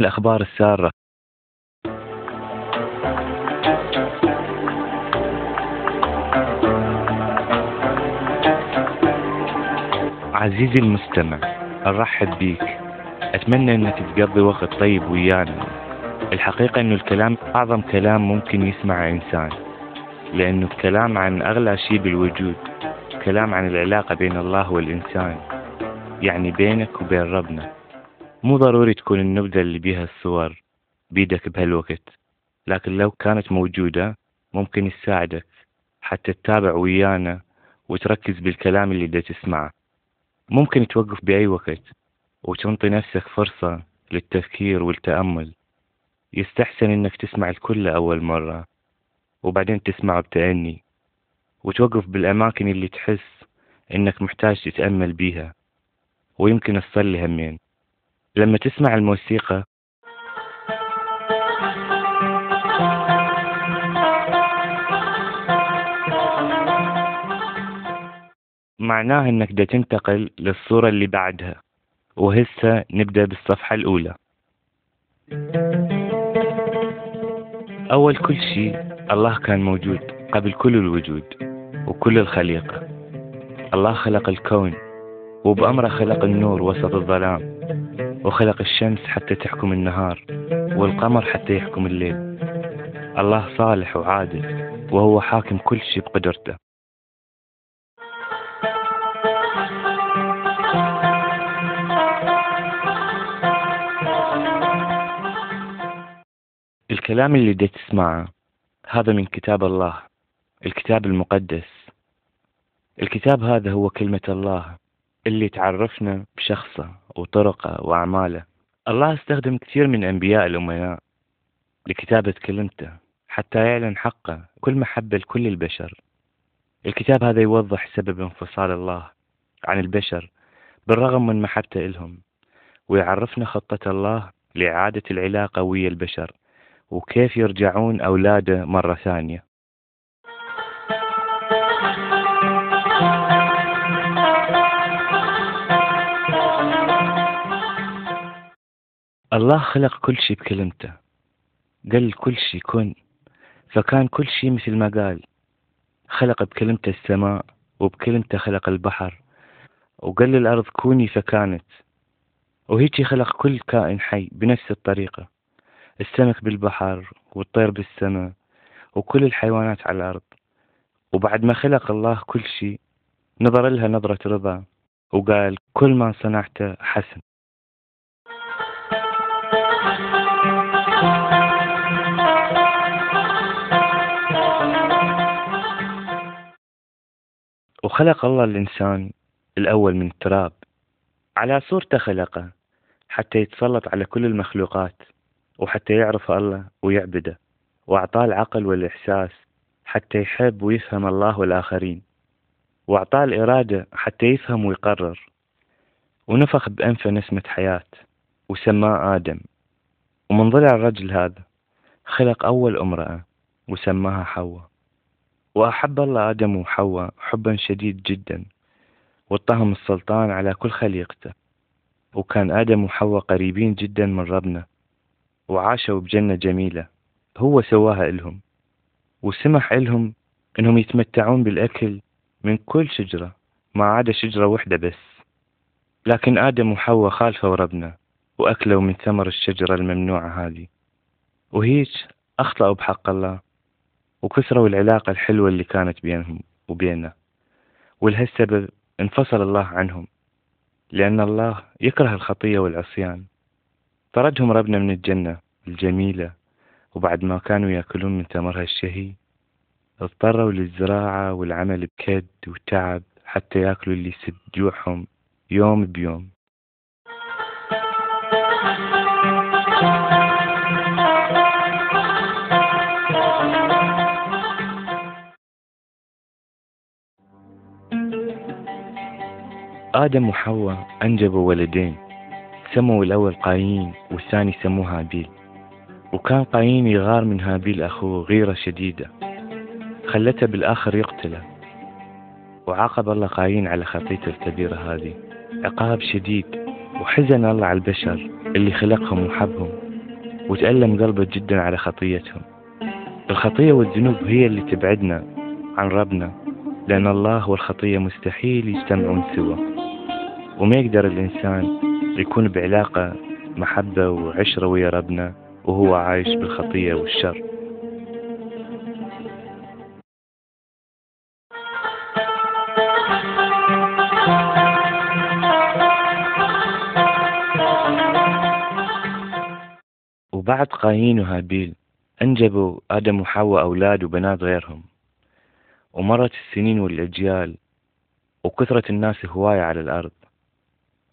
الأخبار السارة. عزيزي المستمع أرحب بيك. أتمنى أنك تقضي وقت طيب ويانا. الحقيقة أنه الكلام أعظم كلام ممكن يسمع إنسان. لأنه الكلام عن أغلى شيء بالوجود. كلام عن العلاقة بين الله والإنسان. يعني بينك وبين ربنا. مو ضروري تكون النبذة اللي بيها الصور بيدك بهالوقت لكن لو كانت موجودة ممكن تساعدك حتى تتابع ويانا وتركز بالكلام اللي دا تسمعه. ممكن توقف بأي وقت وتنطي نفسك فرصة للتفكير والتأمل. يستحسن إنك تسمع الكل لأول مرة وبعدين تسمعه بتأني وتوقف بالأماكن اللي تحس إنك محتاج تتأمل بيها ويمكن تصلي همين. لما تسمع الموسيقى. معناه إنك دا تنتقل للصورة اللي بعدها وهسه نبدأ بالصفحة الأولى. أول كل شيء الله كان موجود قبل كل الوجود وكل الخليقة. الله خلق الكون وبأمره خلق النور وسط الظلام. وخلق الشمس حتى تحكم النهار والقمر حتى يحكم الليل. الله صالح وعادل وهو حاكم كل شيء بقدرته. الكلام اللي دي تسمعه هذا من كتاب الله الكتاب المقدس. الكتاب هذا هو كلمة الله. اللي تعرفنا بشخصه وطرقه وأعماله. الله استخدم كثير من أنبياء الأمناء لكتابة كلمته حتى يعلن حقه كل محبة لكل البشر. الكتاب هذا يوضح سبب انفصال الله عن البشر بالرغم من محبته إلهم ويعرفنا خطة الله لإعادة العلاقة ويا البشر وكيف يرجعون أولاده مرة ثانية. الله خلق كل شيء بكلمته. قال كل شيء كن. فكان كل شيء مثل ما قال. خلق بكلمته السماء وبكلمته خلق البحر. وقال للأرض كوني فكانت. وهيك خلق كل كائن حي بنفس الطريقة. السمك بالبحر والطير بالسماء وكل الحيوانات على الأرض. وبعد ما خلق الله كل شيء نظر لها نظرة رضا. وقال كل ما صنعته حسن. وخلق الله الإنسان الأول من التراب على صورته خلقه حتى يتسلط على كل المخلوقات وحتى يعرف الله ويعبده وأعطاه العقل والإحساس حتى يحب ويفهم الله والآخرين وأعطاه الإرادة حتى يفهم ويقرر ونفخ بأنفه نسمة حياة وسماه آدم ومن ضلع الرجل هذا خلق أول أمرأة وسماها حواء. وأحب الله آدم وحواء حبا شديد جدا واتهم السلطان على كل خليقته. وكان آدم وحواء قريبين جدا من ربنا وعاشوا بجنة جميلة. هو سواها إلهم وسمح إلهم إنهم يتمتعون بالأكل من كل شجرة ما عدا شجرة واحدة بس. لكن آدم وحواء خالفوا ربنا وأكلوا من ثمر الشجرة الممنوعة هذه. وهيج أخطأوا بحق الله. وكسروا العلاقة الحلوة اللي كانت بينهم وبيننا. ولهالسبب انفصل الله عنهم لأن الله يكره الخطية والعصيان. طردهم ربنا من الجنة الجميلة وبعد ما كانوا يأكلون من ثمرها الشهي اضطروا للزراعة والعمل بكد وتعب حتى يأكلوا اللي يسد جوعهم يوم بيوم. آدم وحواء أنجبوا ولدين سموا الأول قايين والثاني سموه هابيل. وكان قايين يغار من هابيل أخوه غيرة شديدة. خلته بالآخر يقتله. وعاقب الله قايين على خطيته الكبيرة هذه. عقاب شديد وحزن الله على البشر اللي خلقهم وحبهم. وتألم قلبه جدا على خطيتهم. الخطية والذنوب هي اللي تبعدنا عن ربنا لأن الله والخطية مستحيل يجتمعون سوا. وما يقدر الإنسان يكون بعلاقة محبة وعشرة ويا ربنا وهو عايش بالخطية والشر. وبعد قايين وهابيل أنجبوا آدم وحواء أولاد وبنات غيرهم. ومرت السنين والأجيال وكثرت الناس هواية على الأرض.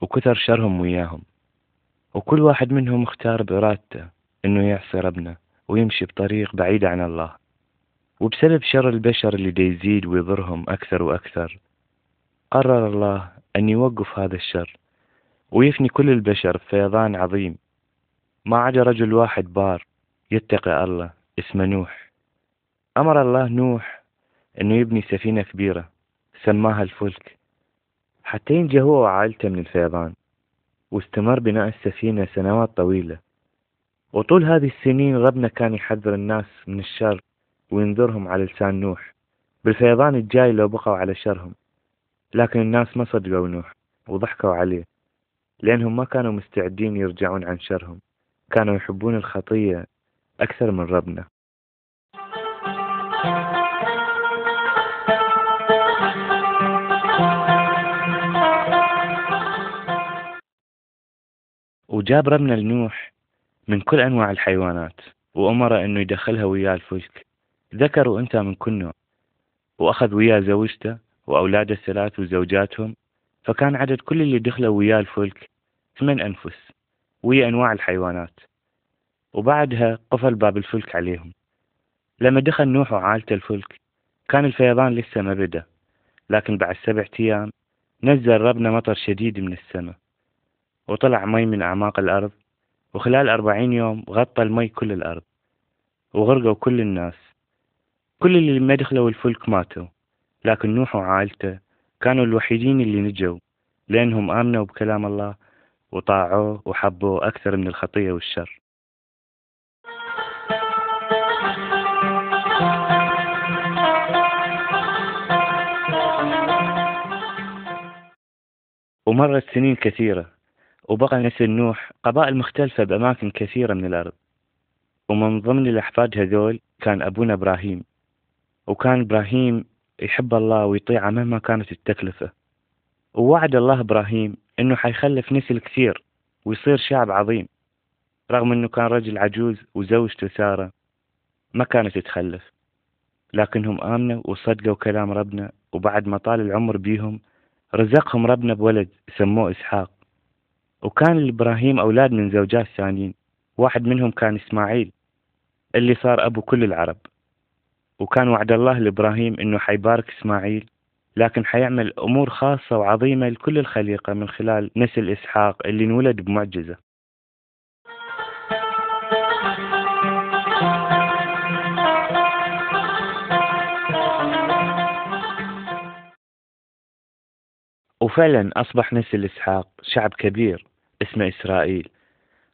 وكثر شرهم وياهم. وكل واحد منهم اختار بإرادته إنه يعصي ربنا ويمشي بطريق بعيد عن الله. وبسبب شر البشر اللي دا يزيد ويضرهم أكثر وأكثر قرر الله أن يوقف هذا الشر ويفني كل البشر بفيضان عظيم. ما عدا رجل واحد بار يتقي الله اسمه نوح. أمر الله نوح أنه يبني سفينة كبيرة سماها الفلك. حتى ينجى هو وعائلته من الفيضان واستمر بناء السفينة سنوات طويلة. وطول هذه السنين ربنا كان يحذر الناس من الشر وينذرهم على لسان نوح. بالفيضان الجاي لو بقوا على شرهم. لكن الناس ما صدقوا نوح وضحكوا عليه لأنهم ما كانوا مستعدين يرجعون عن شرهم. كانوا يحبون الخطية أكثر من ربنا. وجاب ربنا لنوح من كل أنواع الحيوانات وأمره أنه يدخلها وياه الفلك. ذكر وأنثى من كل نوع وأخذ وياه زوجته وأولاده الثلاث وزوجاتهم فكان عدد كل اللي دخلوا وياه الفلك ثمان أنفس ويا أنواع الحيوانات. وبعدها قفل باب الفلك عليهم. لما دخل نوح وعائلته الفلك كان الفيضان لسه ما بدأ لكن بعد سبعة أيام نزل ربنا مطر شديد من السماء. وطلع مي من أعماق الأرض وخلال أربعين يوم غطى المي كل الأرض وغرقوا كل الناس. كل اللي ما دخلوا الفلك ماتوا لكن نوح وعائلته كانوا الوحيدين اللي نجوا لأنهم آمنوا بكلام الله وطاعوه وحبوه أكثر من الخطية والشر. ومرت سنين كثيرة وبقى نسل نوح قبائل مختلفة بأماكن كثيرة من الأرض. ومن ضمن الأحفاد هذول كان أبونا إبراهيم. وكان إبراهيم يحب الله ويطيعه مهما كانت التكلفة. ووعد الله إبراهيم إنه حيخلف نسل كثير ويصير شعب عظيم. رغم إنه كان رجل عجوز وزوجته سارة ما كانت تخلف لكنهم آمنوا وصدقوا كلام ربنا. وبعد ما طال العمر بيهم رزقهم ربنا بولد سموه إسحاق. وكان لإبراهيم أولاد من زوجات ثانيين. واحد منهم كان إسماعيل اللي صار أبو كل العرب. وكان وعد الله لإبراهيم إنه حيبارك إسماعيل لكن حيعمل أمور خاصة وعظيمة لكل الخليقة من خلال نسل إسحاق اللي انولد بمعجزة. وفعلا أصبح نسل إسحاق شعب كبير اسمه إسرائيل.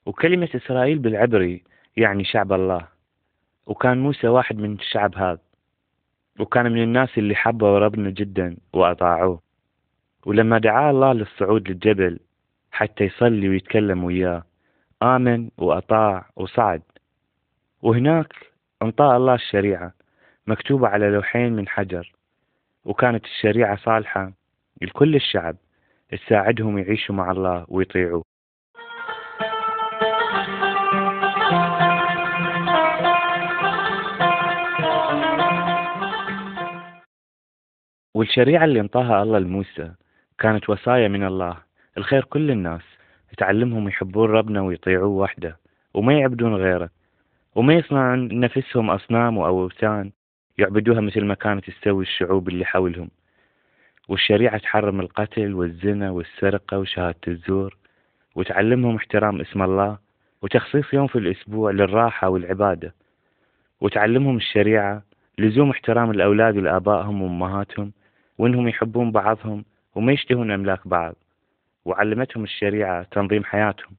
وكلمة إسرائيل بالعبري يعني شعب الله. وكان موسى واحد من الشعب هذا. وكان من الناس اللي حبوا ربنا جدا وأطاعوه. ولما دعاه الله للصعود للجبل حتى يصلي ويتكلم وياه آمن وأطاع وصعد. وهناك انطاه الله الشريعة مكتوبة على لوحين من حجر. وكانت الشريعة صالحة لكل الشعب تساعدهم يعيشوا مع الله ويطيعوه. والشريعة اللي انطاها الله لموسى كانت وصايا من الله. الخير كل الناس تعلمهم يحبون ربنا ويطيعوه وحده وما يعبدون غيره وما يصنعون نفسهم أصنام وأوثان يعبدوها مثل ما كانت تسوي الشعوب اللي حولهم. والشريعة تحرم القتل والزنا والسرقة وشهادة الزور وتعلمهم احترام اسم الله وتخصيص يوم في الأسبوع للراحة والعبادة وتعلمهم الشريعة لزوم احترام الأولاد لآبائهم وأمهاتهم وإنهم يحبون بعضهم وما يشتهون أملاك بعض وعلمتهم الشريعة تنظيم حياتهم.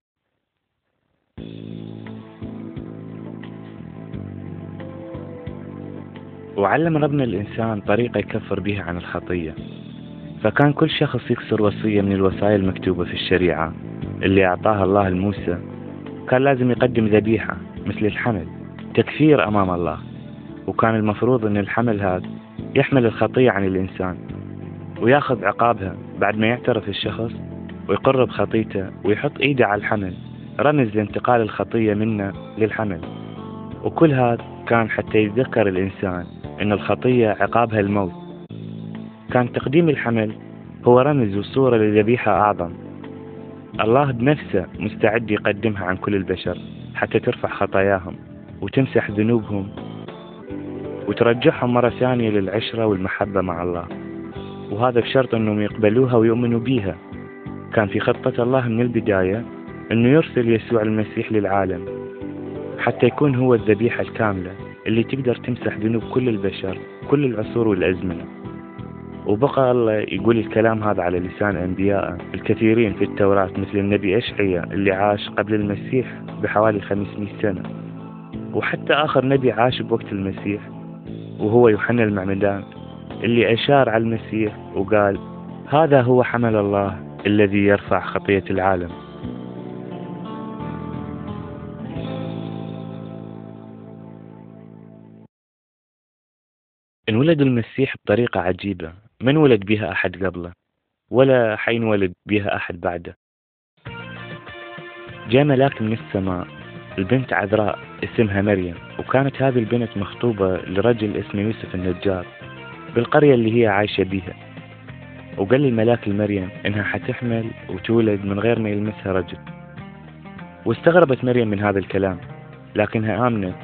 وعلم ربنا الإنسان طريقة يكفر بها عن الخطية. فكان كل شخص يكسر وصية من الوصايا المكتوبة في الشريعة اللي أعطاها الله لموسى. كان لازم يقدم ذبيحة مثل الحمل تكفير أمام الله. وكان المفروض أن الحمل هذا يحمل الخطية عن الإنسان ويأخذ عقابها بعد ما يعترف الشخص ويقر بخطيته ويحط إيده على الحمل. رمز لانتقال الخطية منه للحمل. وكل هذا كان حتى يتذكر الإنسان أن الخطية عقابها الموت. كان تقديم الحمل هو رمز وصورة لذبيحة أعظم. الله بنفسه مستعد يقدمها عن كل البشر حتى ترفع خطاياهم وتمسح ذنوبهم وترجعهم مرة ثانية للعشرة والمحبة مع الله. وهذا بشرط أنهم يقبلوها ويؤمنوا بيها. كان في خطة الله من البداية أنه يرسل يسوع المسيح للعالم حتى يكون هو الذبيحة الكاملة اللي تقدر تمسح ذنوب كل البشر كل العصور والأزمنة. وبقى الله يقول الكلام هذا على لسان أنبيائه الكثيرين في التوراة مثل النبي أشعيا اللي عاش قبل المسيح بحوالي 500 سنة. وحتى آخر نبي عاش بوقت المسيح وهو يوحنا المعمدان اللي أشار على المسيح وقال هذا هو حمل الله الذي يرفع خطية العالم. انولد المسيح بطريقة عجيبة. ما انولد بها أحد قبله ولا حينولد بها أحد بعده. جاء ملاك من السماء البنت عذراء اسمها مريم وكانت هذه البنت مخطوبة لرجل اسمه يوسف النجار بالقرية اللي هي عايشة بيها. وقال الملاك لمريم إنها حتحمل وتولد من غير ما يلمسها رجل. واستغربت مريم من هذا الكلام لكنها آمنت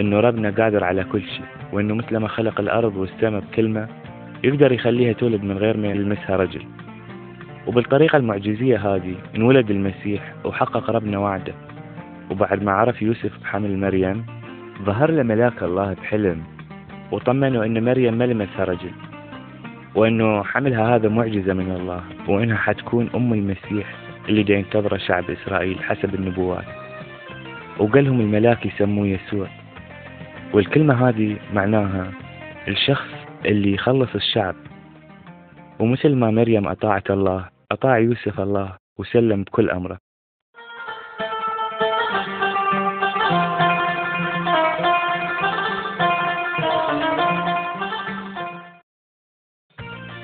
إنه ربنا قادر على كل شيء وإنه مثل ما خلق الأرض والسماء بكلمة يقدر يخليها تولد من غير ما يلمسها رجل. وبالطريقة المعجزية هذه انولد المسيح وحقق ربنا وعده. وبعد ما عرف يوسف بحمل مريم ظهر له ملاك الله بحلم وطمنه أن مريم ما لمسها رجل. وأنه حملها هذا معجزة من الله وأنها حتكون أم المسيح اللي دا ينتظره شعب إسرائيل حسب النبوات. وقال لهم الملاك يسموه يسوع. والكلمة هذه معناها الشخص اللي يخلص الشعب. ومثل ما مريم أطاعت الله أطاع يوسف الله وسلم بكل أمره.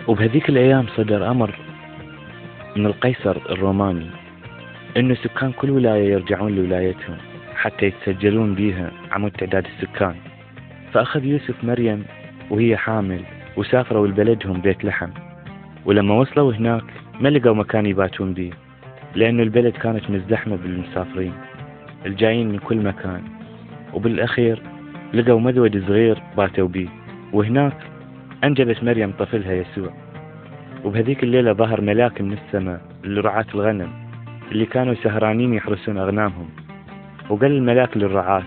وبهذيك الأيام صدر أمر من القيصر الروماني إنه سكان كل ولاية يرجعون لولايتهم حتى يتسجلون بيها عمود تعداد السكان. فأخذ يوسف مريم وهي حامل وسافروا لبلدهم بيت لحم. ولما وصلوا هناك ما لقوا مكان يباتون بيه لأنه البلد كانت مزدحمة بالمسافرين الجايين من كل مكان. وبالأخير لقوا مذود صغير باتوا بيه وهناك أنجبت مريم طفلها يسوع. وبهذيك الليلة ظهر ملاك من السماء لرعاة الغنم اللي كانوا سهرانين يحرسون أغنامهم. وقال الملاك للرعاة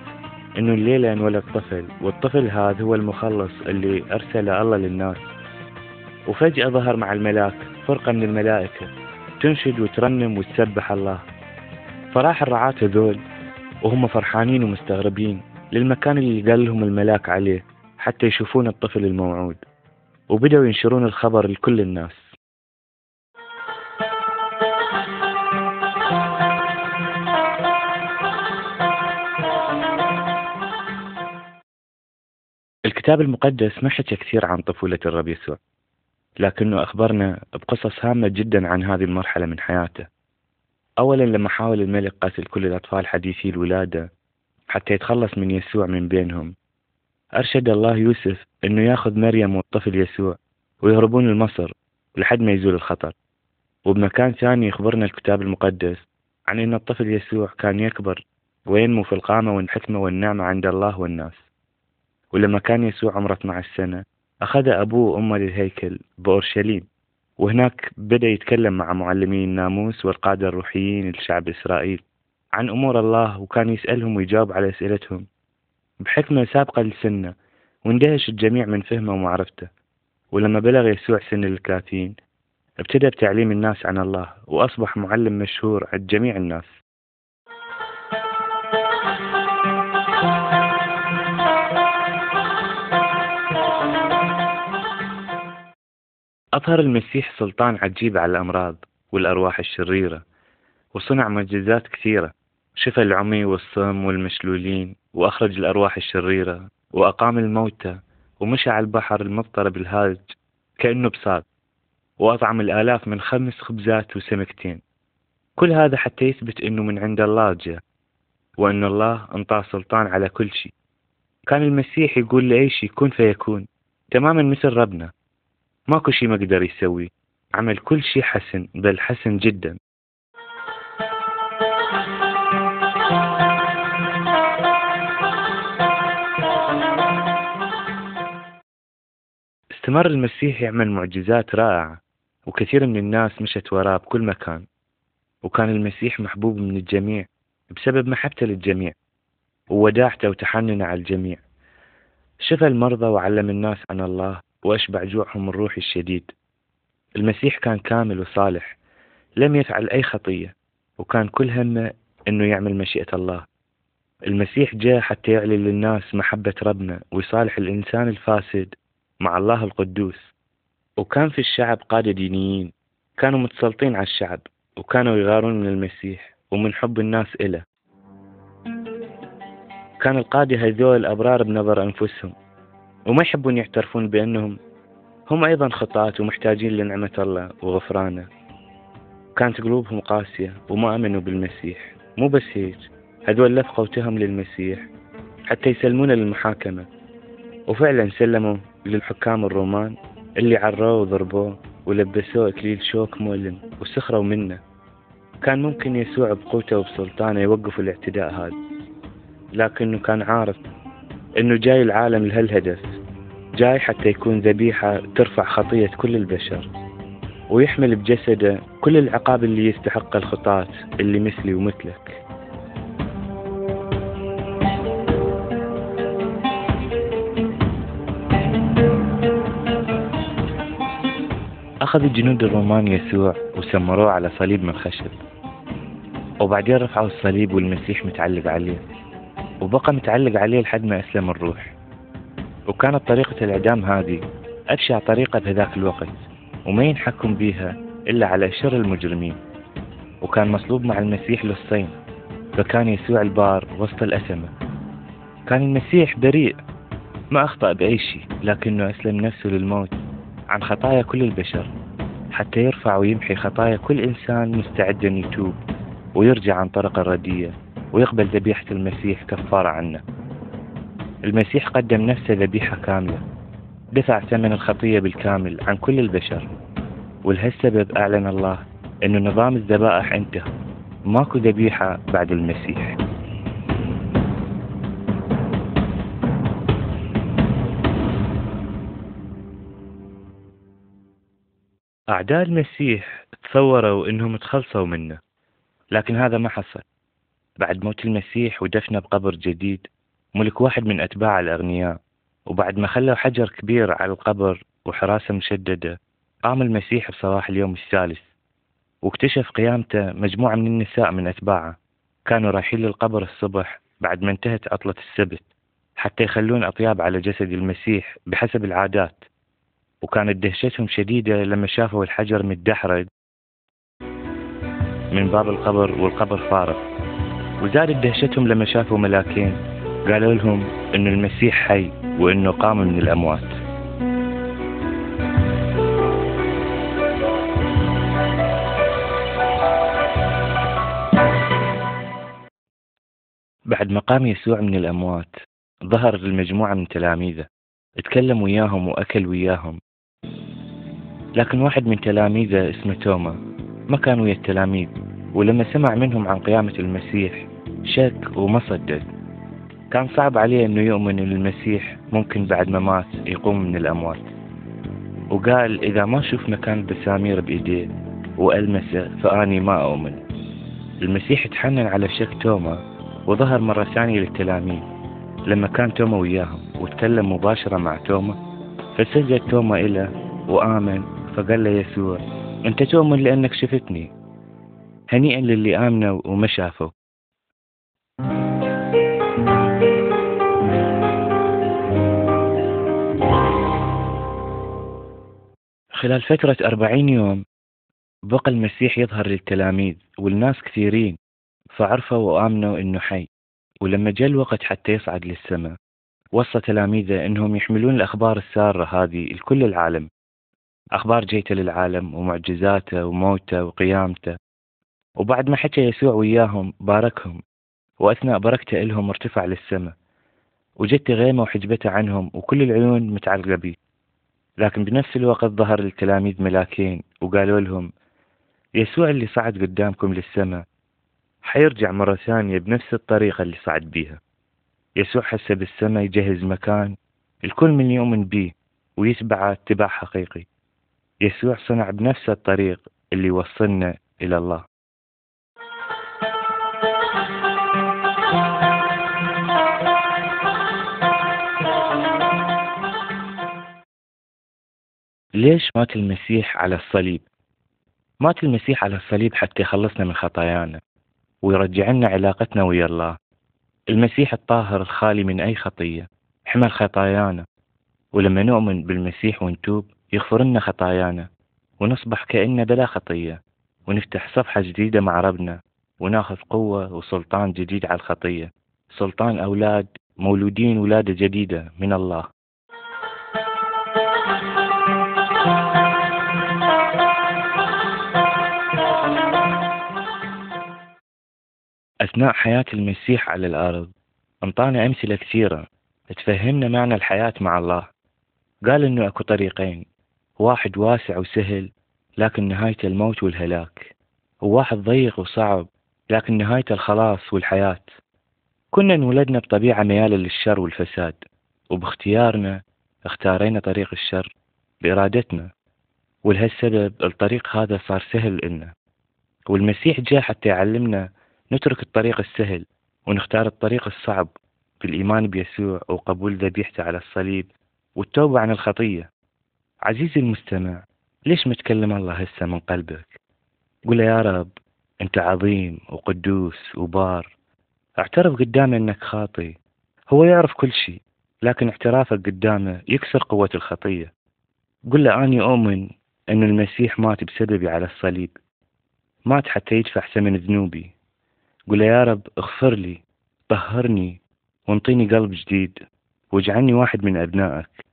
إنه الليلة انولد طفل والطفل هذا هو المخلص اللي أرسله الله للناس. وفجأة ظهر مع الملاك فرقة من الملائكة تنشد وترنم وتسبح الله. فراح الرعاة هذول وهم فرحانين ومستغربين للمكان اللي قال لهم الملاك عليه حتى يشوفون الطفل الموعود. وبدأوا ينشرون الخبر لكل الناس. الكتاب المقدس ما حكى كثير عن طفولة الرب يسوع لكنه أخبرنا بقصص هامة جدا عن هذه المرحلة من حياته. أولا لما حاول الملك قتل كل الأطفال حديثي الولادة حتى يتخلص من يسوع من بينهم أرشد الله يوسف أنه يأخذ مريم والطفل يسوع ويهربون لمصر لحد ما يزول الخطر. وبمكان ثاني يخبرنا الكتاب المقدس عن أن الطفل يسوع كان يكبر وينمو في القامة والحكمة والنعمة عند الله والناس. ولما كان يسوع عمره 12 سنة أخذ أبوه وأمه للهيكل بأورشليم. وهناك بدأ يتكلم مع معلمين الناموس والقادة الروحيين لشعب إسرائيل عن أمور الله وكان يسألهم ويجاوب على أسئلتهم بحكمة سابقة لسنه واندهش الجميع من فهمه ومعرفته. ولما بلغ يسوع سن الثلاثين ابتدأ بتعليم الناس عن الله وأصبح معلم مشهور عند جميع الناس. أظهر المسيح سلطان عجيب على الأمراض والأرواح الشريرة وصنع معجزات كثيرة شفى العمي والصم والمشلولين وأخرج الأرواح الشريرة وأقام الموتى ومشى على البحر المضطرب الهاج كأنه بساط وأطعم الآلاف من خمس خبزات وسمكتين. كل هذا حتى يثبت أنه من عند الله جاء وأن الله أنطاه سلطان على كل شيء. كان المسيح يقول لأي شيء كن فيكون تماما مثل ربنا. ماكو شيء ما قدر يسوي. عمل كل شيء حسن بل حسن جدا. استمر المسيح يعمل معجزات رائعة وكثير من الناس مشت وراه بكل مكان. وكان المسيح محبوب من الجميع بسبب محبته للجميع ووداعته وتحننه على الجميع. شفى المرضى وعلم الناس عن الله. وأشبع جوعهم الروحي الشديد. المسيح كان كامل وصالح لم يفعل أي خطية وكان كل همه أنه يعمل مشيئة الله. المسيح جاء حتى يعلن للناس محبة ربنا ويصالح الإنسان الفاسد مع الله القدوس. وكان في الشعب قادة دينيين كانوا متسلطين على الشعب وكانوا يغارون من المسيح ومن حب الناس إله. كان القادة هذول أبرار بنظر أنفسهم. وما يحبون يعترفون بأنهم هم أيضا خطاة ومحتاجين لنعمة الله وغفرانه. كانت قلوبهم قاسية وما آمنوا بالمسيح. مو بس هيك هذول لفقوا تهم للمسيح حتى يسلمونه للمحاكمة. وفعلا سلموا للحكام الرومان اللي عروه وضربوه ولبسوه إكليل شوك مؤلم وسخروا منه. كان ممكن يسوع بقوته وبسلطانه يوقف الاعتداء هذا لكنه كان عارف إنه جاي العالم لهالهدف جاي حتى يكون ذبيحة ترفع خطية كل البشر ويحمل بجسده كل العقاب اللي يستحق الخطاة اللي مثلي ومثلك. أخذ الجنود الرومان يسوع وسمروه على صليب من خشب وبعدين رفعوا الصليب والمسيح متعلق عليه. وبقى متعلق عليه لحد ما أسلم الروح. وكانت طريقة الإعدام هذه أبشع طريقة بهذاك الوقت وما ينحكم بيها إلا على شر المجرمين. وكان مصلوب مع المسيح للصين فكان يسوع البار وسط الأسمة كان المسيح بريء ما أخطأ بأي شيء لكنه أسلم نفسه للموت عن خطايا كل البشر حتى يرفع ويمحي خطايا كل إنسان مستعد أن يتوب ويرجع عن طرق الردية. ويقبل ذبيحة المسيح كفارة عنه. المسيح قدم نفسه ذبيحة كاملة دفع ثمن الخطية بالكامل عن كل البشر. ولهالسبب أعلن الله أن نظام الذبائح انتهى ماكو ذبيحة بعد المسيح. أعداء المسيح تصوروا أنهم تخلصوا منه لكن هذا ما حصل. بعد موت المسيح ودفنه بقبر جديد ملك واحد من أتباع الأغنياء. وبعد ما خلوا حجر كبير على القبر وحراسة مشددة قام المسيح بصباح اليوم الثالث. واكتشف قيامته مجموعة من النساء من أتباعه. كانوا رايحين للقبر الصبح بعد ما انتهت عطلة السبت حتى يخلون أطياب على جسد المسيح بحسب العادات. وكانت دهشتهم شديدة لما شافوا الحجر متدحرج من باب القبر والقبر فارغ. وزادت دهشتهم لما شافوا ملاكين. قالوا لهم أن المسيح حي وأنه قام من الأموات. بعد ما قام يسوع من الأموات ظهر المجموعة من تلاميذه. اتكلم وياهم وأكل وياهم. لكن واحد من تلاميذه اسمه توما ما كان ويا التلاميذ. ولما سمع منهم عن قيامة المسيح شك وما صدق كان صعب عليه إنه يؤمن إن المسيح ممكن بعد ما مات يقوم من الأموات. وقال إذا ما أشوف مكان البسامير بإيديه وألمسه فأني ما أؤمن. المسيح تحنن على شك توما وظهر مرة ثانية للتلاميذ. لما كان توما وياهم وتكلم مباشرة مع توما فسجد توما إلى وآمن فقال له يسوع أنت تؤمن لأنك شفتني؟ هنيئا للي آمنوا وما شافوا خلال فترة أربعين يوم بقى المسيح يظهر للتلاميذ والناس كثيرين فعرفوا وآمنوا إنه حي. ولما جاء الوقت حتى يصعد للسماء وصى تلاميذه إنهم يحملون الأخبار السارة هذه لكل العالم. أخبار جيتة للعالم ومعجزاته وموته وقيامته. وبعد ما حكى يسوع وياهم باركهم. وأثناء بركته إلهم ارتفع للسماء. وجت غيمة وحجبته عنهم وكل العيون متعلقة به. لكن بنفس الوقت ظهر للتلاميذ ملاكين وقالوا لهم يسوع اللي صعد قدامكم للسماء حيرجع مرة ثانية بنفس الطريقة اللي صعد بيها. يسوع حسه بالسماء يجهز مكان الكل من يؤمن به ويتبعه اتباع حقيقي. يسوع صنع بنفس الطريق اللي وصلنا إلى الله. ليش مات المسيح على الصليب؟ مات المسيح على الصليب حتى يخلصنا من خطايانا ويرجع لنا علاقتنا ويا الله. المسيح الطاهر الخالي من أي خطية؟ حمل خطايانا. ولما نؤمن بالمسيح ونتوب يغفر لنا خطايانا. ونصبح كأننا بلا خطية. ونفتح صفحة جديدة مع ربنا. وناخذ قوة وسلطان جديد على الخطية. سلطان أولاد مولودين ولادة جديدة من الله. أثناء حياة المسيح على الأرض أنطانا أمثلة كثيرة تفهمنا معنى الحياة مع الله. قال إنه أكو طريقين واحد واسع وسهل لكن نهايته الموت والهلاك وواحد ضيق وصعب لكن نهايته الخلاص والحياة. كنا انولدنا بطبيعة ميالة للشر والفساد وباختيارنا اختارينا طريق الشر بإرادتنا ولهالسبب الطريق هذا صار سهل إلنا والمسيح جاء حتى يعلمنا نترك الطريق السهل ونختار الطريق الصعب بالإيمان بيسوع وقبول ذبيحته على الصليب والتوبة عن الخطية. عزيزي المستمع ليش متكلم الله هسه من قلبك؟ قول يا رب أنت عظيم وقدوس وبار. اعترف قدامه أنك خاطي. هو يعرف كل شيء لكن اعترافك قدامه يكسر قوة الخطية. قل له أني أؤمن أن المسيح مات بسببي على الصليب. مات حتى يدفع ثمن ذنوبي. قل يا رب اغفر لي طهرني وانطيني قلب جديد واجعلني واحد من أبنائك.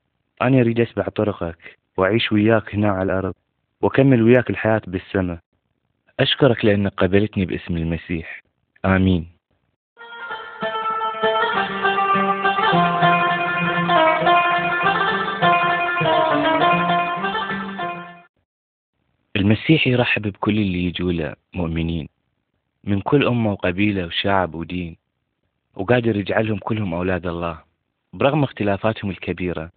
أنا أريد أتبع طرقك وأعيش وياك هنا على الأرض وأكمل وياك الحياة بالسماء. أشكرك لأنك قبلتني باسم المسيح. آمين. المسيح يرحب بكل اللي يجوا له مؤمنين. من كل أمة وقبيلة وشعب ودين وقادر يجعلهم كلهم أولاد الله برغم اختلافاتهم الكبيرة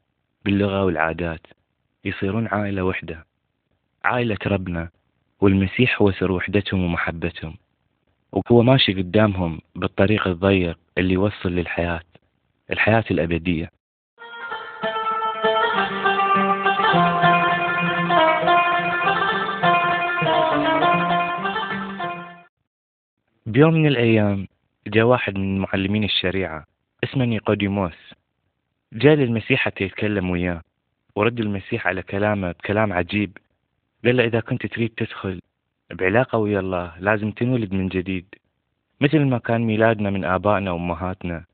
باللغة والعادات. يصيرون عائلة وحدة عائلة ربنا والمسيح هو سر وحدتهم ومحبتهم وهو ماشي قدامهم بالطريق الضيق اللي يوصل للحياة الحياة الأبدية. بيوم من الأيام جاء واحد من معلمين الشريعة اسمه نيقوديموس جاء للمسيح حتى يتكلم وياه ورد المسيح على كلامه بكلام عجيب. قال له إذا كنت تريد تدخل بعلاقة ويا الله لازم تنولد من جديد. مثل ما كان ميلادنا من آبائنا وأمهاتنا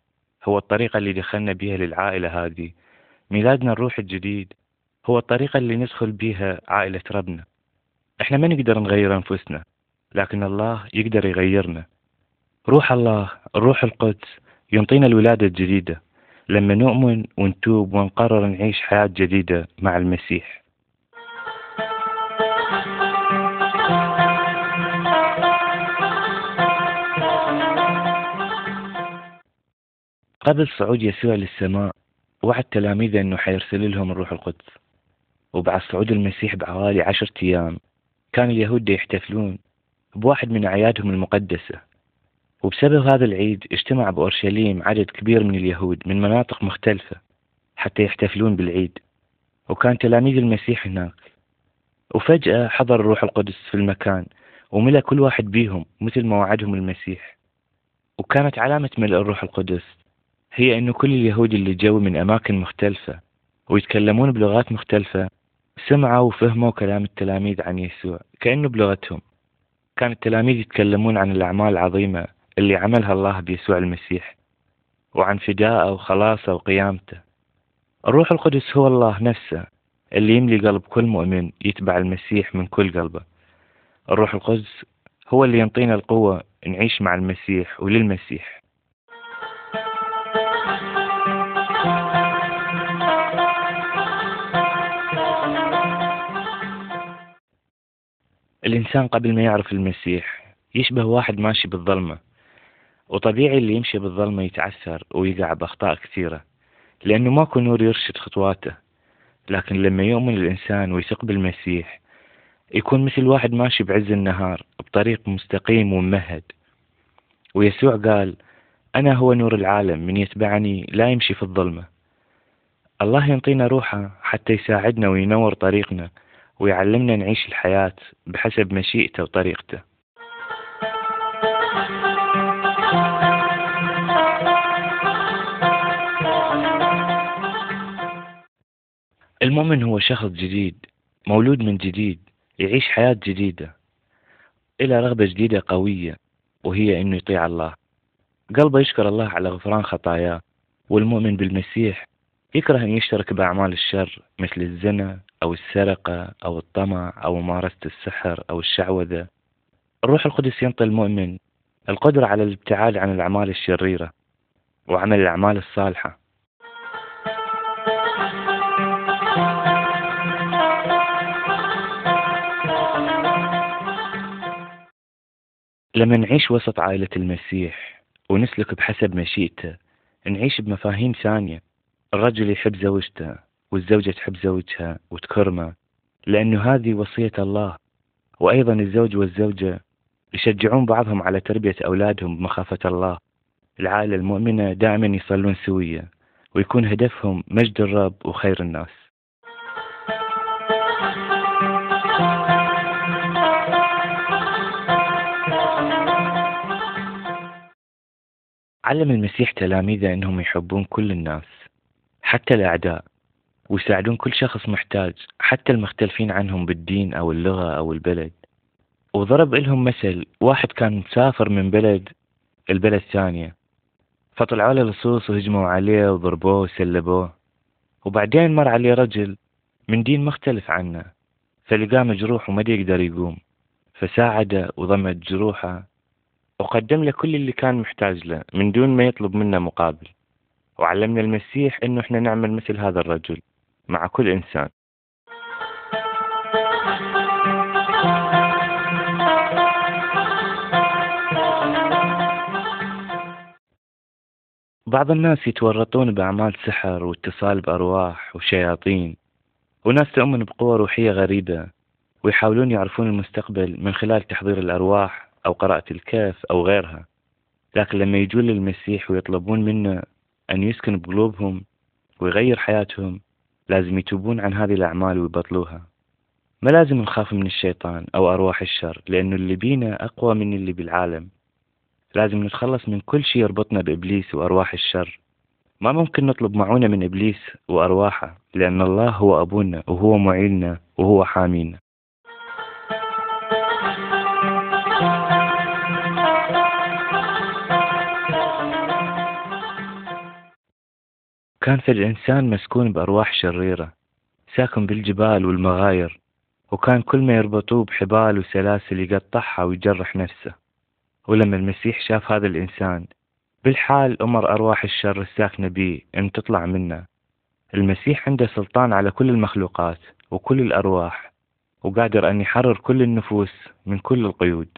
هو الطريقة اللي دخلنا بها للعائلة هذه. ميلادنا الروح الجديد هو الطريقة اللي ندخل بها عائلة ربنا. إحنا ما نقدر نغير أنفسنا لكن الله يقدر يغيرنا. روح الله الروح القدس ينطينا الولادة الجديدة. لما نؤمن ونتوب ونقرر نعيش حياة جديدة مع المسيح. قبل صعود يسوع للسماء وعد تلاميذه أنه حيرسل لهم الروح القدس. وبعد صعود المسيح بحوالي عشرة أيام كان اليهود يحتفلون بواحد من أعيادهم المقدسة. وبسبب هذا العيد اجتمع بأورشليم عدد كبير من اليهود من مناطق مختلفة حتى يحتفلون بالعيد وكان تلاميذ المسيح هناك. وفجأة حضر الروح القدس في المكان وملأ كل واحد بيهم مثل ما وعدهم المسيح. وكانت علامة ملء الروح القدس هي أنه كل اليهود اللي جو من أماكن مختلفة ويتكلمون بلغات مختلفة سمعوا وفهموا كلام التلاميذ عن يسوع كأنه بلغتهم. كان التلاميذ يتكلمون عن الأعمال العظيمة اللي عملها الله بيسوع المسيح وعن فدائه وخلاصه وقيامته. الروح القدس هو الله نفسه اللي يملي قلب كل مؤمن يتبع المسيح من كل قلبه. الروح القدس هو اللي ينطينا القوة نعيش مع المسيح وللمسيح. الإنسان قبل ما يعرف المسيح يشبه واحد ماشي بالظلمة. وطبيعي اللي يمشي بالظلمة يتعثر ويقع بأخطاء كثيرة لأنه ماكو نور يرشد خطواته. لكن لما يؤمن الإنسان ويثق بالمسيح يكون مثل واحد ماشي بعز النهار بطريق مستقيم وممهد. ويسوع قال أنا هو نور العالم من يتبعني لا يمشي في الظلمة. الله ينطينا روحه حتى يساعدنا وينور طريقنا ويعلمنا نعيش الحياة بحسب مشيئته وطريقته. المؤمن هو شخص جديد مولود من جديد يعيش حياة جديدة إلى رغبة جديدة قوية وهي إنه يطيع الله. قلبه يشكر الله على غفران خطاياه والمؤمن بالمسيح يكره أن يشترك بأعمال الشر مثل الزنا أو السرقة أو الطمع أو ممارسة السحر أو الشعوذة. الروح القدس ينطي المؤمن القدرة على الابتعاد عن الأعمال الشريرة وعمل الأعمال الصالحة. لما نعيش وسط عائلة المسيح ونسلك بحسب مشيئته نعيش بمفاهيم ثانية. الرجل يحب زوجته والزوجة تحب زوجها وتكرمه لأنه هذه وصية الله. وأيضا الزوج والزوجة يشجعون بعضهم على تربية أولادهم بمخافة الله. العائلة المؤمنة دائما يصلون سوية ويكون هدفهم مجد الرب وخير الناس. علم المسيح تلاميذه أنهم يحبون كل الناس حتى الأعداء ويساعدون كل شخص محتاج حتى المختلفين عنهم بالدين أو اللغة أو البلد. وضرب لهم مثل واحد كان مسافر من بلد البلد ثانية فطلعوا له لصوص وهجموا عليه وضربوه وسلبوه وبعدين مر عليه رجل من دين مختلف عنه فلقاه مجروح وما يقدر يقوم فساعده وضمت جروحه وقدم له كل اللي كان محتاج له من دون ما يطلب منه مقابل. وعلمنا المسيح إنه إحنا نعمل مثل هذا الرجل مع كل إنسان. بعض الناس يتورطون بأعمال سحر واتصال بأرواح وشياطين وناس تؤمن بقوة روحية غريبة ويحاولون يعرفون المستقبل من خلال تحضير الأرواح أو قراءة الكهف أو غيرها. لكن لما يجون للمسيح ويطلبون منه أن يسكن بقلوبهم ويغير حياتهم لازم يتوبون عن هذه الأعمال ويبطلوها. ما لازم نخاف من الشيطان أو أرواح الشر لأنه اللي بينا أقوى من اللي بالعالم. لازم نتخلص من كل شيء يربطنا بإبليس وأرواح الشر. ما ممكن نطلب معونة من إبليس وأرواحه لأن الله هو أبونا وهو معيننا وهو حامينا. كان في الإنسان مسكون بأرواح شريرة ساكن بالجبال والمغاير وكان كل ما يربطوه بحبال وسلاسل يقطعها ويجرح نفسه. ولما المسيح شاف هذا الإنسان بالحال أمر أرواح الشر الساكنة بيه أن تطلع منه. المسيح عنده سلطان على كل المخلوقات وكل الأرواح وقادر أن يحرر كل النفوس من كل القيود.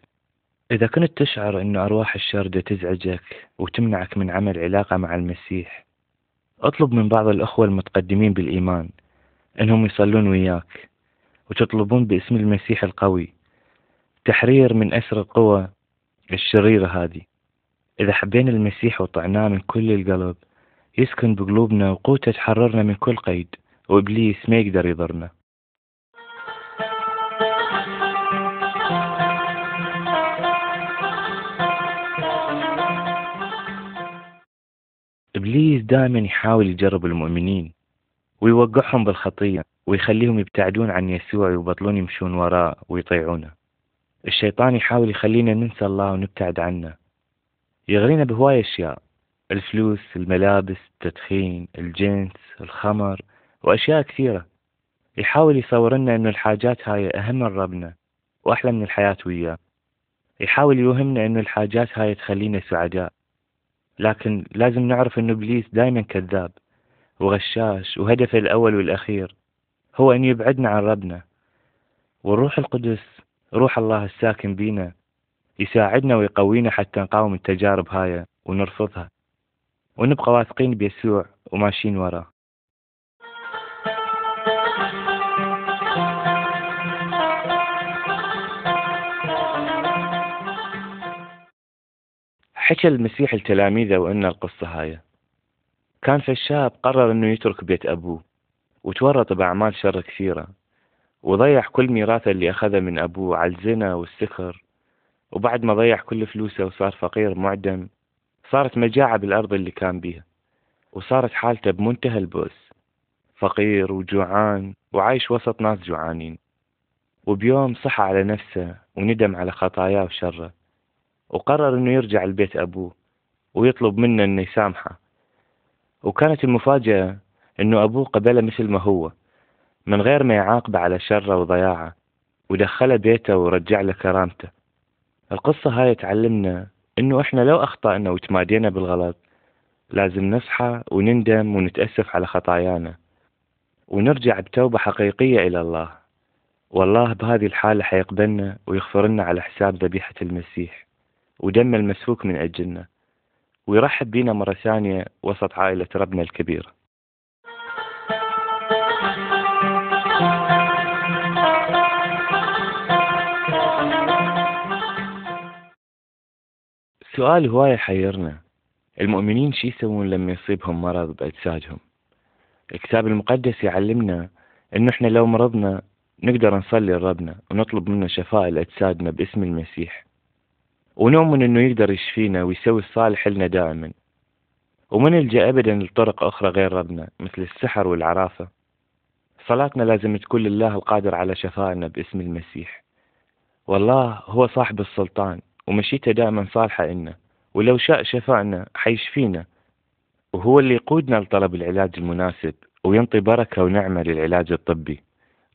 إذا كنت تشعر أن أرواح الشر تزعجك وتمنعك من عمل علاقة مع المسيح أطلب من بعض الأخوة المتقدمين بالإيمان أنهم يصلون وياك وتطلبون باسم المسيح القوي تحرير من أسر القوى الشريرة هذه. إذا حبينا المسيح وطعناه من كل القلب يسكن بقلوبنا وقوته تحررنا من كل قيد وإبليس ما يقدر يضرنا. إبليس دائما يحاول يجرب المؤمنين ويوقعهم بالخطية ويخليهم يبتعدون عن يسوع ويبطلون يمشون وراه ويطيعونه. الشيطان يحاول يخلينا ننسى الله ونبتعد عنه. يغرينا بهواية أشياء الفلوس الملابس التدخين الجنس الخمر وأشياء كثيرة. يحاول يصور لنا أنه الحاجات هاي أهم من ربنا وأحلى من الحياة وياه. يحاول يوهمنا أنه الحاجات هاي تخلينا سعداء. لكن لازم نعرف أنه إبليس دايما كذاب وغشاش وهدفه الأول والأخير هو أن يبعدنا عن ربنا. والروح القدس روح الله الساكن بينا يساعدنا ويقوينا حتى نقاوم التجارب هاي ونرفضها ونبقى واثقين بيسوع وماشيين وراه. حكى المسيح لتلاميذه وإن القصة هاي. كان في الشاب قرر إنه يترك بيت أبوه وتورط بأعمال شر كثيرة وضيع كل ميراثه اللي أخذه من أبوه على الزنا والسكر وبعد ما ضيع كل فلوسه وصار فقير معدم صارت مجاعة بالأرض اللي كان بيها وصارت حالته بمنتهى البؤس فقير وجوعان وعايش وسط ناس جوعانين. وبيوم صحى على نفسه وندم على خطاياه وشره. وقرر إنه يرجع لبيت أبوه ويطلب منه إنه يسامحه. وكانت المفاجأة إنه أبوه قبله مثل ما هو من غير ما يعاقبه على شره وضياعه ودخله بيته ورجع له كرامته. القصة هاي تعلمنا إنه إحنا لو أخطأنا وتمادينا بالغلط لازم نصحى ونندم ونتأسف على خطايانا. ونرجع بتوبة حقيقية إلى الله. والله بهذه الحالة حيقبلنا ويغفر لنا على حساب ذبيحة المسيح. ودم المسفوك من أجلنا ويرحب بينا مرة ثانية وسط عائلة ربنا الكبير سؤال هواية حيرنا. المؤمنين شو يسوون لما يصيبهم مرض بأجسادهم؟ الكتاب المقدس يعلمنا إنه إحنا لو مرضنا نقدر نصلي لربنا ونطلب منه شفاء لأجسادنا باسم المسيح. ونؤمن إنه يقدر يشفينا ويسوي الصالح لنا دائما. وما نلجأ أبدا لطرق أخرى غير ربنا مثل السحر والعرافة. صلاتنا لازم تكون لله القادر على شفائنا باسم المسيح. والله هو صاحب السلطان ومشيته دائما صالحة إنا ولو شاء شفائنا حيشفينا وهو اللي يقودنا لطلب العلاج المناسب وينطي بركة ونعمة للعلاج الطبي.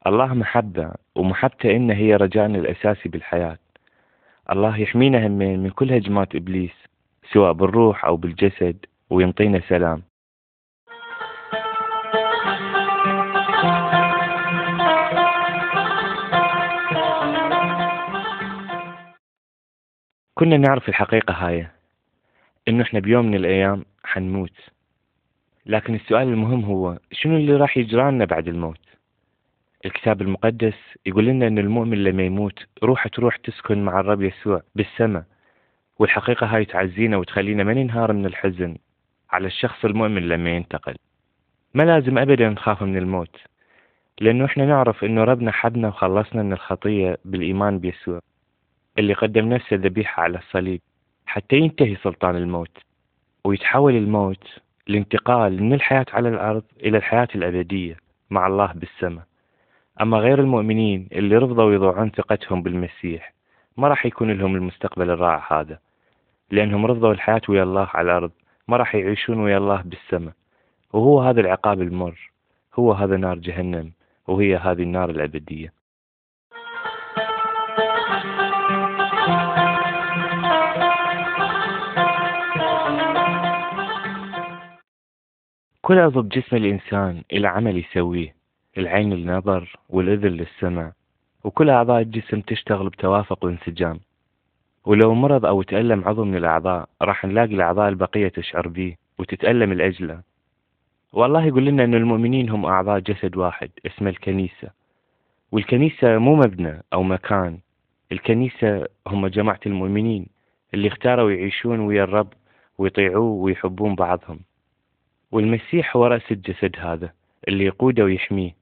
الله محبة ومحبته إنه هي رجائنا الأساسي بالحياة. الله يحمينا همين من كل هجمات إبليس سواء بالروح أو بالجسد وينطينا سلام. كنا نعرف الحقيقة هاي إنه إحنا بيوم من الأيام حنموت. لكن السؤال المهم هو شنو اللي راح يجرالنا بعد الموت؟ الكتاب المقدس يقول لنا أن المؤمن لما يموت روحه تروح تسكن مع الرب يسوع بالسماء والحقيقة هاي تعزينا وتخلينا ما ننهار من الحزن على الشخص المؤمن لما ينتقل. ما لازم أبدا نخاف من الموت لأنه إحنا نعرف أنه ربنا حبنا وخلصنا من الخطية بالإيمان بيسوع اللي قدم نفسه ذبيحة على الصليب حتى ينتهي سلطان الموت ويتحول الموت لانتقال من الحياة على الأرض إلى الحياة الأبدية مع الله بالسماء. أما غير المؤمنين اللي رفضوا يضوعون ثقتهم بالمسيح ما راح يكون لهم المستقبل الرائع هذا. لأنهم رفضوا الحياة ويا الله على الأرض ما راح يعيشون ويا الله بالسماء. وهو هذا العقاب المر هو هذا نار جهنم وهي هذه النار الأبدية. كل عضو بجسم الإنسان إلى عمل يسويه. العين للنظر والأذن للسمع وكل أعضاء الجسم تشتغل بتوافق وانسجام ولو مرض أو تألم عضو من الأعضاء راح نلاقي الأعضاء البقية تشعر به وتتألم الأجلة. والله يقول لنا أن المؤمنين هم أعضاء جسد واحد اسمه الكنيسة. والكنيسة مو مبنى أو مكان الكنيسة هم جماعة المؤمنين اللي اختاروا يعيشون ويا الرب ويطيعوه ويحبون بعضهم. والمسيح هو رأس الجسد هذا اللي يقوده ويحميه.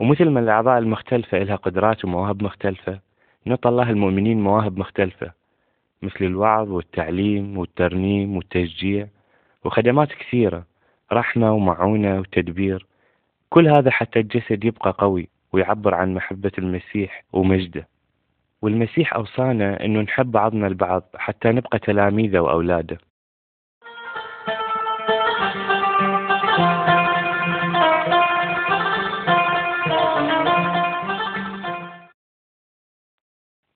ومثل ما الأعضاء المختلفة إلها قدرات ومواهب مختلفة نعطى الله المؤمنين مواهب مختلفة مثل الوعظ والتعليم والترنيم والتشجيع وخدمات كثيرة رحمة ومعونة وتدبير. كل هذا حتى الجسد يبقى قوي ويعبر عن محبة المسيح ومجده. والمسيح أوصانا أنه نحب بعضنا البعض حتى نبقى تلاميذه وأولاده.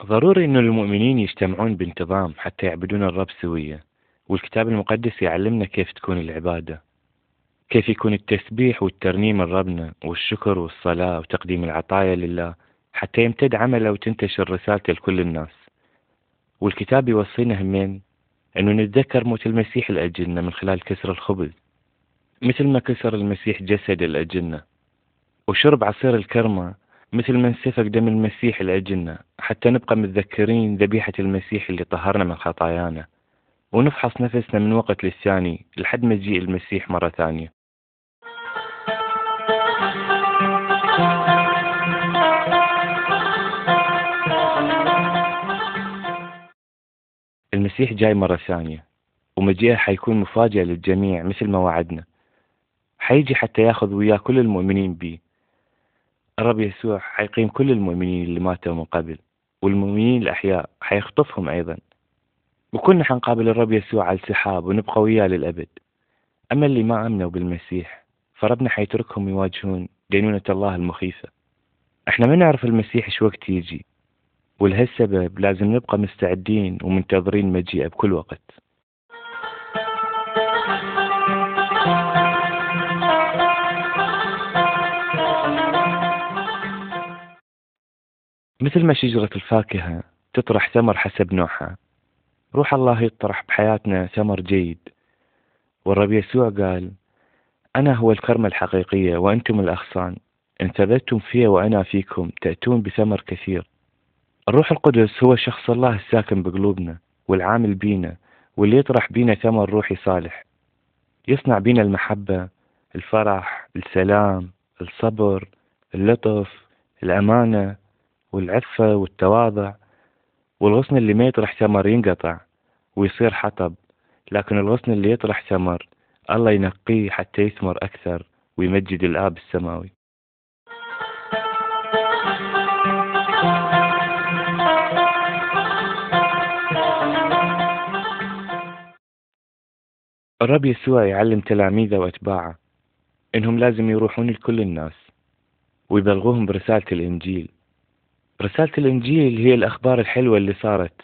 ضروري أن المؤمنين يجتمعون بانتظام حتى يعبدون الرب سوية والكتاب المقدس يعلمنا كيف تكون العبادة كيف يكون التسبيح والترنيم لربنا والشكر والصلاة وتقديم العطايا لله حتى يمتد عمله وتنتشر رسالته لكل الناس. والكتاب يوصينا همين أنه نتذكر موت المسيح لأجلنا من خلال كسر الخبز مثل ما كسر المسيح جسد لأجلنا وشرب عصير الكرمة مثل ما انسفك دم المسيح لأجلنا حتى نبقى متذكرين ذبيحة المسيح اللي طهرنا من خطايانا. ونفحص نفسنا من وقت للثاني لحد يجي المسيح مرة ثانية. المسيح جاي مرة ثانية ومجيئه حيكون مفاجأة للجميع مثل ما وعدنا. حيجي حتى ياخذ وياه كل المؤمنين بيه. الرب يسوع حيقيم كل المؤمنين اللي ماتوا من قبل والمؤمنين الأحياء حيخطفهم أيضا. وكنا حنقابل الرب يسوع على السحاب ونبقى وياه للأبد. أما اللي ما آمنوا بالمسيح فربنا حيتركهم يواجهون دينونة الله المخيفة. إحنا ما نعرف المسيح إيش وقت يجي ولهالسبب لازم نبقى مستعدين ومنتظرين مجيئه بكل وقت. مثل ما شجرة الفاكهة تطرح ثمر حسب نوعها. روح الله يطرح بحياتنا ثمر جيد. والرب يسوع قال أنا هو الكرمة الحقيقية وأنتم الأغصان. إن ثبتتم في وأنا فيكم تأتون بثمر كثير. الروح القدس هو شخص الله الساكن بقلوبنا والعامل بينا واللي يطرح بينا ثمر روحي صالح. يصنع بينا المحبة الفرح السلام الصبر اللطف الأمانة والعفة والتواضع والغصن اللي ما يطرح ثمر ينقطع ويصير حطب. لكن الغصن اللي يطرح ثمر الله ينقيه حتى يثمر أكثر ويمجد الآب السماوي. الرب يسوع يعلم تلاميذه وأتباعه إنهم لازم يروحون لكل الناس ويبلغوهم برسالة الإنجيل. رسالة الإنجيل هي الأخبار الحلوة اللي صارت.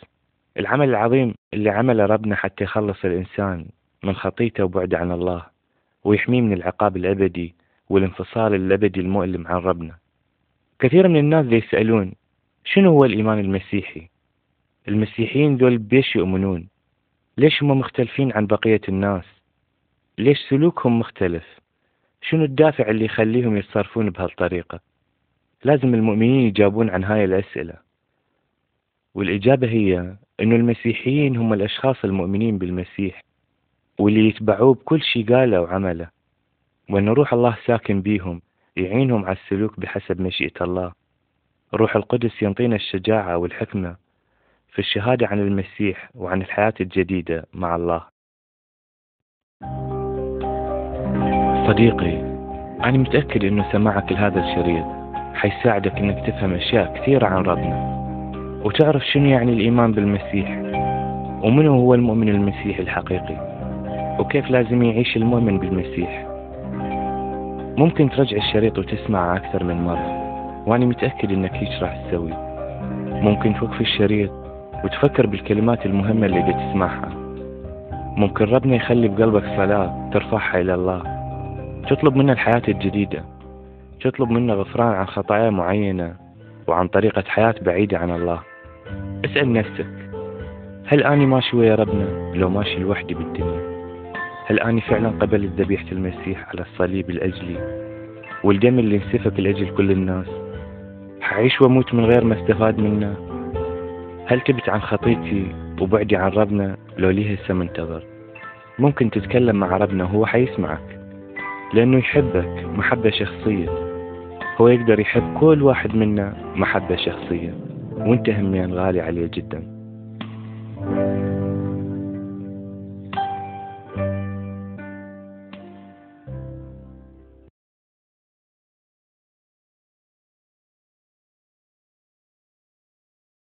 العمل العظيم اللي عمله ربنا حتى يخلص الإنسان من خطيته وبعده عن الله ويحميه من العقاب الأبدي والانفصال الأبدي المؤلم عن ربنا. كثير من الناس يسألون شنو هو الإيمان المسيحي؟ المسيحيين ذول بيش يؤمنون؟ ليش هم مختلفين عن بقية الناس؟ ليش سلوكهم مختلف؟ شنو الدافع اللي يخليهم يتصرفون بهالطريقة؟ لازم المؤمنين يجاوبون عن هاي الأسئلة. والإجابة هي أنه المسيحيين هم الأشخاص المؤمنين بالمسيح واللي يتبعوه بكل شيء قاله وعمله وأن روح الله ساكن بيهم يعينهم على السلوك بحسب مشيئة الله. روح القدس ينطينا الشجاعة والحكمة في الشهادة عن المسيح وعن الحياة الجديدة مع الله. صديقي أنا متأكد أنه سماعك لهذا الشريط. حيساعدك أنك تفهم أشياء كثيرة عن ربنا. وتعرف شنو يعني الإيمان بالمسيح. ومنو هو المؤمن المسيحي الحقيقي. وكيف لازم يعيش المؤمن بالمسيح. ممكن ترجع الشريط وتسمعه أكثر من مرة. وأنا متأكد إنك هيك راح تسوي. ممكن توقف الشريط وتفكر بالكلمات المهمة اللي بتسمعها ممكن ربنا يخلي بقلبك صلاة ترفعها إلى الله. تطلب منه الحياة الجديدة. تطلب منه غفران عن خطايا معينة وعن طريقة حياة بعيدة عن الله. اسأل نفسك هل أني ماشي ويا ربنا لو ماشي لوحدي بالدنيا؟ هل أني فعلا قبلت ذبيحة المسيح على الصليب لأجلي والدم اللي انسفك لأجل كل الناس؟ حعيش وأموت من غير ما استفاد منه هل تبت عن خطيتي وبعدي عن ربنا لو ليه هسه منتظر؟ ممكن تتكلم مع ربنا وهو حيسمعك لأنه يحبك محبة شخصية. هو يقدر يحب كل واحد منا محبة شخصية. وانت همين غالي عليه جدا.